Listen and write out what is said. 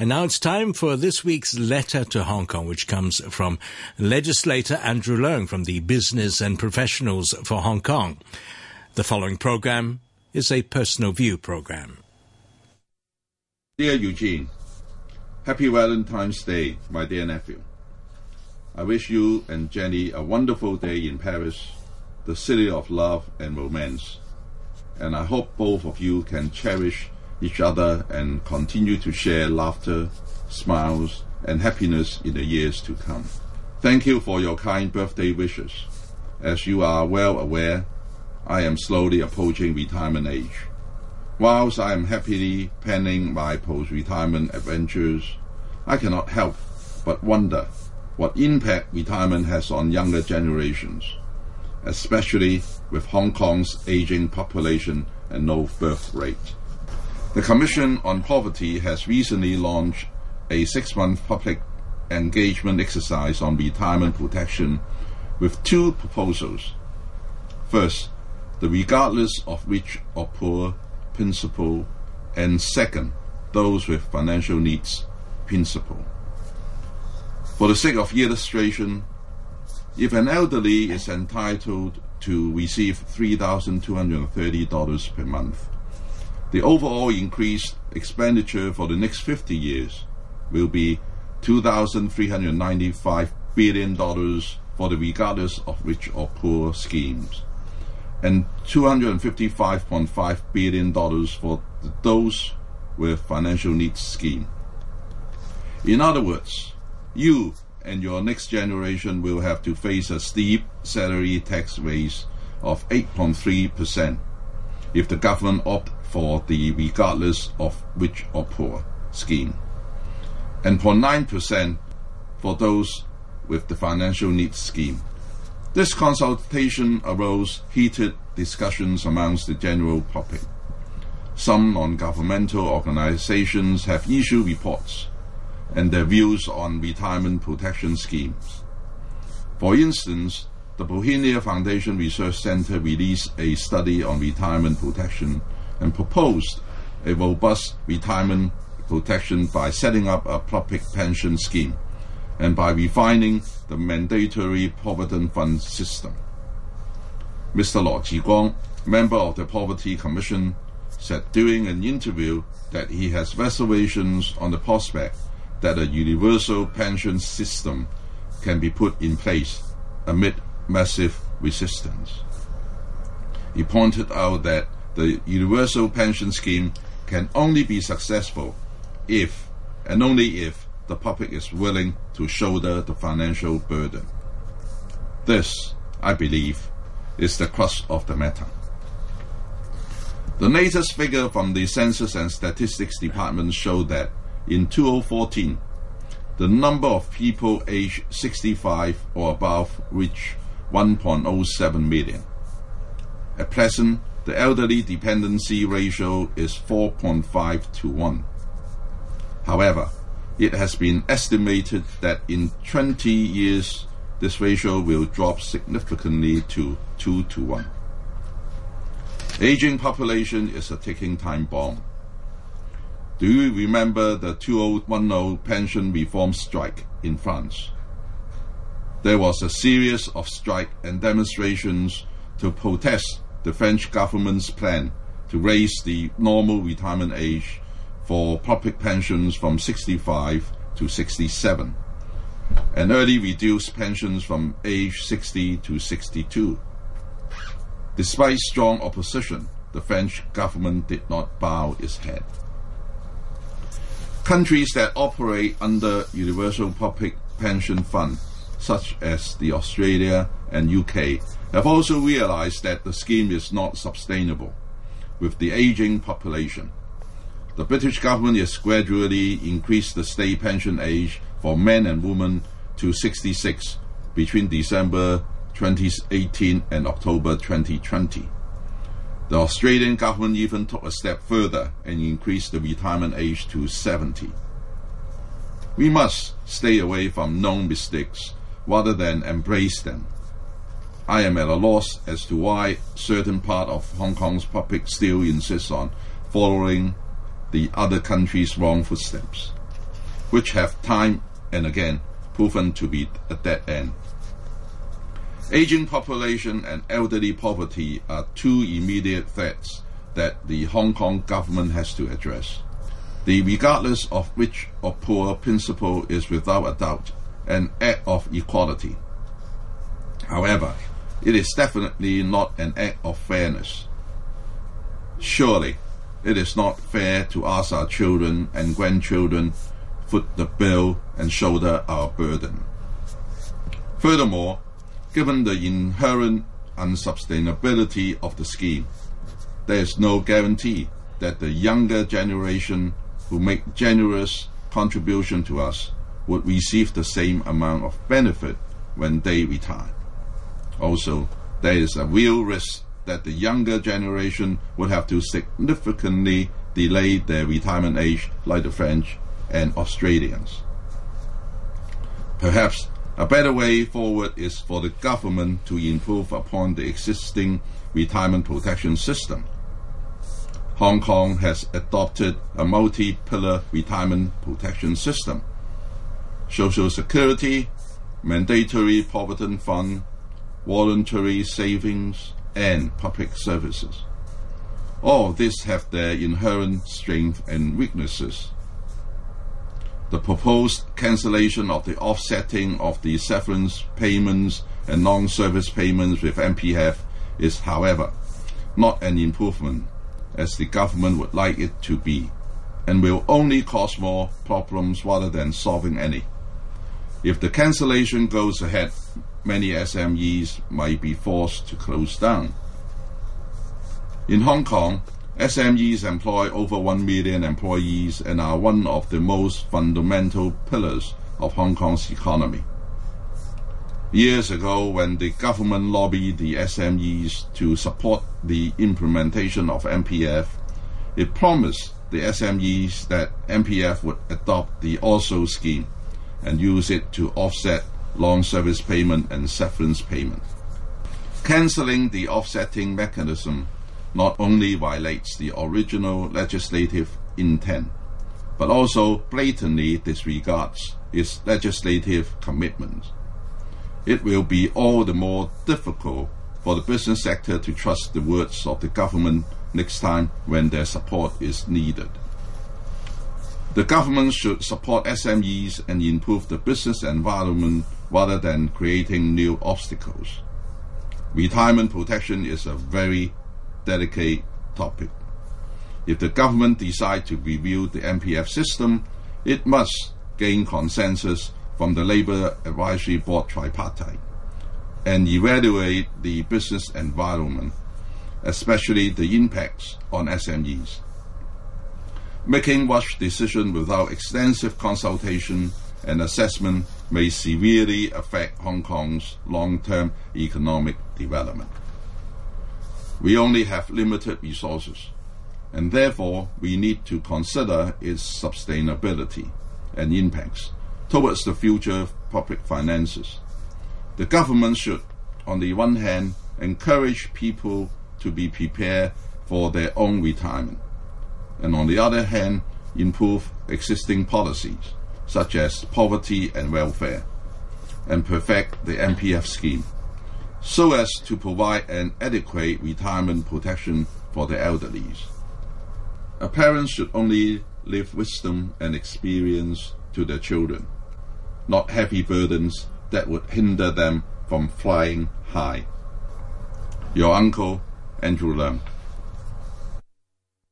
And now it's time for this week's letter to Hong Kong, which comes from legislator Andrew Leung from the Business and Professionals for Hong Kong. The following program is a personal view program. Dear Eugene, Happy Valentine's Day, my dear nephew. I wish you and Jenny a wonderful day in Paris, the city of love and romance. And I hope both of you can cherish each other and continue to share laughter, smiles, and happiness in the years to come. Thank you for your kind birthday wishes. As you are well aware, I am slowly approaching retirement age. Whilst I am happily planning my post-retirement adventures, I cannot help but wonder what impact retirement has on younger generations, especially with Hong Kong's aging population and low birth rate. The Commission on Poverty has recently launched a six month public engagement exercise on retirement protection with two proposals. First, the regardless of rich or poor principle, and second, those with financial needs principle. For the sake of illustration, if an elderly is entitled to receive $3,230 per month, the overall increased expenditure for the next 50 years will be $2,395 billion for the regardless of rich or poor schemes, and $255.5 billion for those with financial needs scheme. In other words, you and your next generation will have to face a steep salary tax raise of 8.3% if the government opt for the regardless of rich or poor scheme, and 0.9% for those with the financial needs scheme. This consultation arose heated discussions amongst the general public. Some non-governmental organizations have issued reports and their views on retirement protection schemes. For instance, the Bauhinia Foundation Research Center released a study on retirement protection and proposed a robust retirement protection by setting up a public pension scheme and by refining the mandatory provident fund system. Mr. Law Chi-kwong, member of the Poverty Commission, said during an interview that he has reservations on the prospect that a universal pension system can be put in place amid massive resistance. He pointed out that the universal pension scheme can only be successful if and only if the public is willing to shoulder the financial burden. This, I believe, is the crux of the matter. The latest figure from the Census and Statistics Department show that in 2014, the number of people aged 65 or above reached 1.07 million. At present, the elderly dependency ratio is 4.5 to 1. However, it has been estimated that in 20 years, this ratio will drop significantly to 2 to 1. Aging population is a ticking time bomb. Do you remember the 2010 pension reform strike in France? There was a series of strike and demonstrations to protest the French government's plan to raise the normal retirement age for public pensions from 65 to 67 and early reduce pensions from age 60 to 62. Despite strong opposition, the French government did not bow its head. Countries that operate under Universal Public Pension Fund, such as the Australia and UK, have also realized that the scheme is not sustainable with the aging population. The British government has gradually increased the state pension age for men and women to 66 between December 2018 and October 2020. The Australian government even took a step further and increased the retirement age to 70. We must stay away from known mistakes rather than embrace them. I am at a loss as to why certain part of Hong Kong's public still insists on following the other country's wrong footsteps. which have time and again proven to be a dead end. Aging population and elderly poverty are two immediate threats that the Hong Kong government has to address. The regardless of rich or poor principle is without a doubt an act of equality. However, it is definitely not an act of fairness. Surely, it is not fair to ask our children and grandchildren foot the bill and shoulder our burden. Furthermore, given the inherent unsustainability of the scheme, there is no guarantee that the younger generation who make generous contribution to us would receive the same amount of benefit when they retire. Also, there is a real risk that the younger generation would have to significantly delay their retirement age like the French and Australians. Perhaps a better way forward is for the government to improve upon the existing retirement protection system. Hong Kong has adopted a multi pillar retirement protection system Social Security, mandatory provident fund, voluntary savings, and public services. All these have their inherent strengths and weaknesses. The proposed cancellation of the offsetting of the severance payments and long service payments with MPF is, however, not an improvement as the government would like it to be, and will only cause more problems rather than solving any. If the cancellation goes ahead, many SMEs might be forced to close down. In Hong Kong, SMEs employ over 1 million employees and are one of the most fundamental pillars of Hong Kong's economy. Years ago, when the government lobbied the SMEs to support the implementation of MPF, it promised the SMEs that MPF would adopt the ORSO scheme and use it to offset long service payment and severance payment. Cancelling the offsetting mechanism not only violates the original legislative intent, but also blatantly disregards its legislative commitments. It will be all the more difficult for the business sector to trust the words of the government next time when their support is needed. The government should support SMEs and improve the business environment rather than creating new obstacles. Retirement protection is a very delicate topic. If the government decides to review the MPF system, it must gain consensus from the Labour Advisory Board tripartite and evaluate the business environment, especially the impacts on SMEs. Making rush decision without extensive consultation and assessment may severely affect Hong Kong's long-term economic development. We only have limited resources, and therefore we need to consider its sustainability and impacts towards the future public finances. The government should, on the one hand, encourage people to be prepared for their own retirement, and on the other hand, improve existing policies such as poverty and welfare, and perfect the MPF scheme so as to provide an adequate retirement protection for the elderly. A parent should only leave wisdom and experience to their children, not heavy burdens that would hinder them from flying high. Your uncle, Andrew Leung.